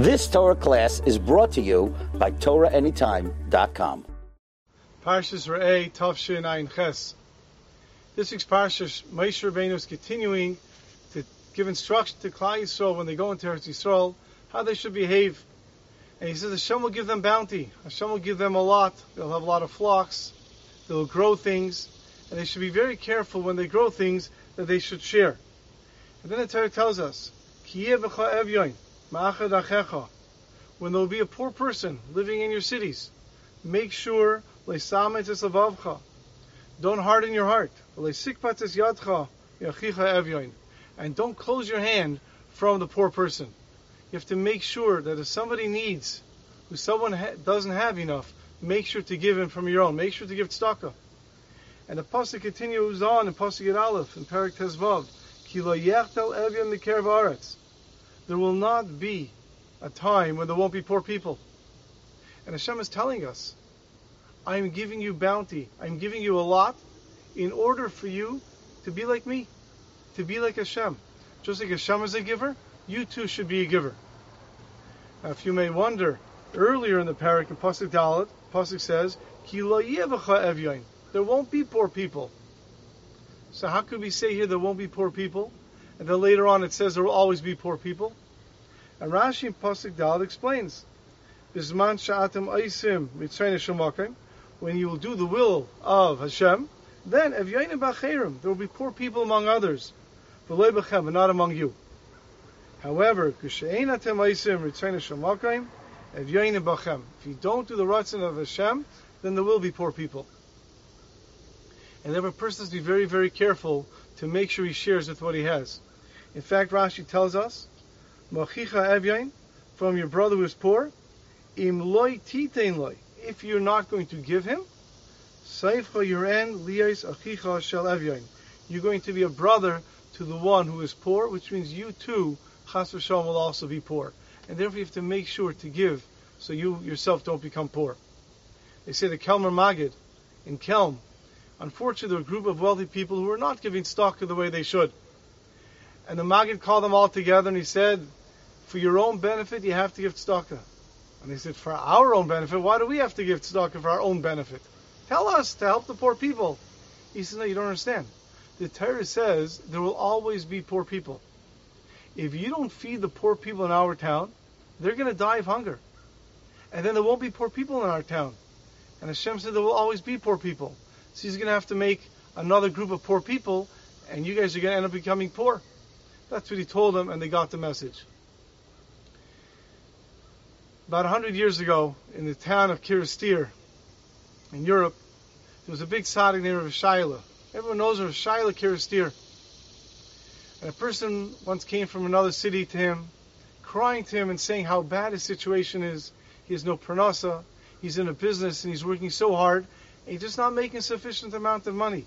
This Torah class is brought to you by TorahAnytime.com. Parshas Re'eh Tavshin Ayin Ches. This week's Parshas, Moshe Rabbeinu is continuing to give instruction to Klal Yisrael when they go into Eretz Yisrael, how they should behave. And he says Hashem will give them bounty. Hashem will give them a lot. They'll have a lot of flocks. They'll grow things. And they should be very careful when they grow things that they should share. And then the Torah tells us, when there will be a poor person living in your cities, make sure don't harden your heart. And don't close your hand from the poor person. You have to make sure that if somebody needs, who someone ha- doesn't have enough, make sure to give him from your own. Make sure to give tzedakah. And the pasuk continues on in pasuk Aleph in Parak Tes Vav. Ki yechtel evyon there will not be a time when there won't be poor people. And Hashem is telling us, I am giving you bounty. I'm giving you a lot in order for you to be like me, to be like Hashem. Just like Hashem is a giver, you too should be a giver. Now, if you may wonder, earlier in the parak in Pasuk Dalet, Pasuk says, Ki There won't be poor people. So how could we say here there won't be poor people? And then later on it says there will always be poor people. And Rashi in Pasuk Dal explains, Bisman sha'atem aisim mitzvayne when you will do the will of Hashem, then evyayin b'acherim, there will be poor people among others, v'loy b'chem, but not among you. However, kushein atem aisim mitzvayne shemakim, evyayin b'chem. If you don't do the ratzon of Hashem, then there will be poor people. And a person has to be very, very careful to make sure he shares with what he has. In fact, Rashi tells us, Machicha evyain, from your brother who is poor, im loy titein loy, if you're not going to give him, seifcha yuren liyais achicha shel evyain. You're going to be a brother to the one who is poor, which means you too, chas v'shalom, will also be poor. And therefore you have to make sure to give so you yourself don't become poor. They say the Kelmer Magid in Kelm, unfortunately, there are a group of wealthy people who are not giving stock the way they should. And the Maggid called them all together and he said, for your own benefit, you have to give tzedakah. And he said, for our own benefit, why do we have to give tzedakah for our own benefit? Tell us to help the poor people. He said, no, you don't understand. The Torah says there will always be poor people. If you don't feed the poor people in our town, they're going to die of hunger. And then there won't be poor people in our town. And Hashem said there will always be poor people. So he's going to have to make another group of poor people, and you guys are going to end up becoming poor. That's what he told them, and they got the message. About 100 years ago, in the town of Kerestir, in Europe, there was a big tzaddik named Rav. Everyone knows Rav Shayale Kerestir. And a person once came from another city to him, crying to him and saying how bad his situation is. He has no parnasa, he's in a business and he's working so hard, and he's just not making sufficient amount of money.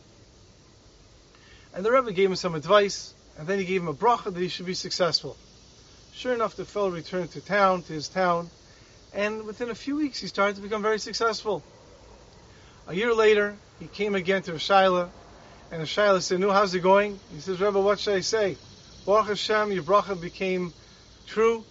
And the Rebbe gave him some advice, and then he gave him a bracha that he should be successful. Sure enough, the fellow returned to town, to his town, and within a few weeks he started to become very successful. A year later, he came again to Shayale, and Shayale said, "No, how's it going?" He says, "Rebbe, what should I say? Baruch Hashem, your bracha became true,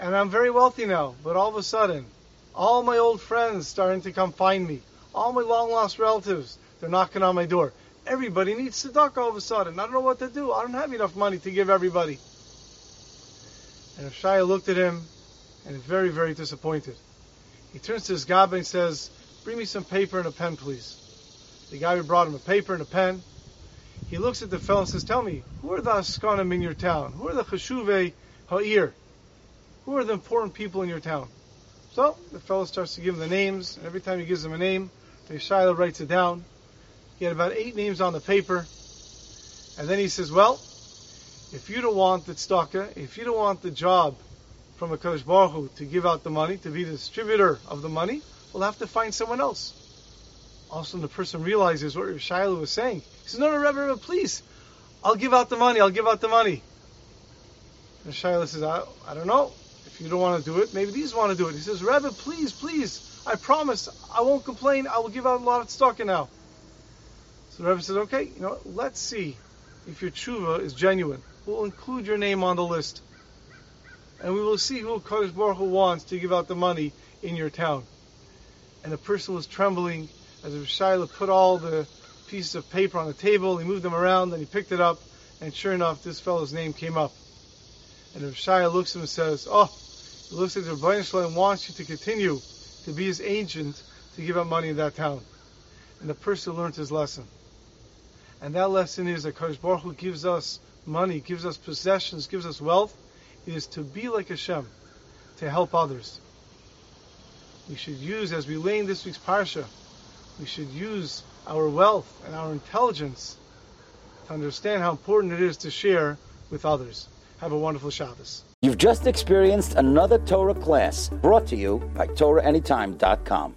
and I'm very wealthy now. But all of a sudden, all my old friends starting to come find me. All my long lost relatives, they're knocking on my door everybody needs tzedakah all of a sudden. I don't know what to do. I don't have enough money to give everybody. And Shaya looked at him and is very, very disappointed. He turns to his gabba and says, Bring me some paper and a pen, please. The guy who brought him a paper and a pen. He looks at the fellow and says, Tell me, who are the Askanim in your town? Who are the Cheshuve Ha'ir? Who are the important people in your town? So the fellow starts to give him the names, and every time he gives him a name, the writes it down. He had about eight names on the paper. And then he says, well, if you don't want the tzedakah, if you don't want the job from a Kadosh Baruch Hu to give out the money, to be the distributor of the money, we'll have to find someone else. Also, the person realizes what Shiloh was saying. He says, no, no, Rebbe, Rebbe, please, I'll give out the money, I'll give out the money. And Shiloh says, I, I don't know. If you don't want to do it, maybe these want to do it. He says, Rebbe, please, please, I promise, I won't complain, I will give out a lot of tzedakah now. So the Rebbe says, okay, you know, let's see if your tshuva is genuine. We'll include your name on the list. and we will see who Kadosh Baruch Hu wants to give out the money in your town. And the person was trembling as Shayale put all the pieces of paper on the table. He moved them around, and he picked it up, and sure enough, this fellow's name came up. And Shaya looks at him and says, "Oh, it looks like the Ribbono Shel Olam wants you to continue to be his agent to give out money in that town." And the person learned his lesson. And that lesson is that Kadosh Baruch Hu gives us money, gives us possessions, gives us wealth. It is to be like Hashem, to help others. We should use, as we lay in this week's parsha, we should use our wealth and our intelligence to understand how important it is to share with others. Have a wonderful Shabbos. You've just experienced another Torah class brought to you by TorahAnytime.com.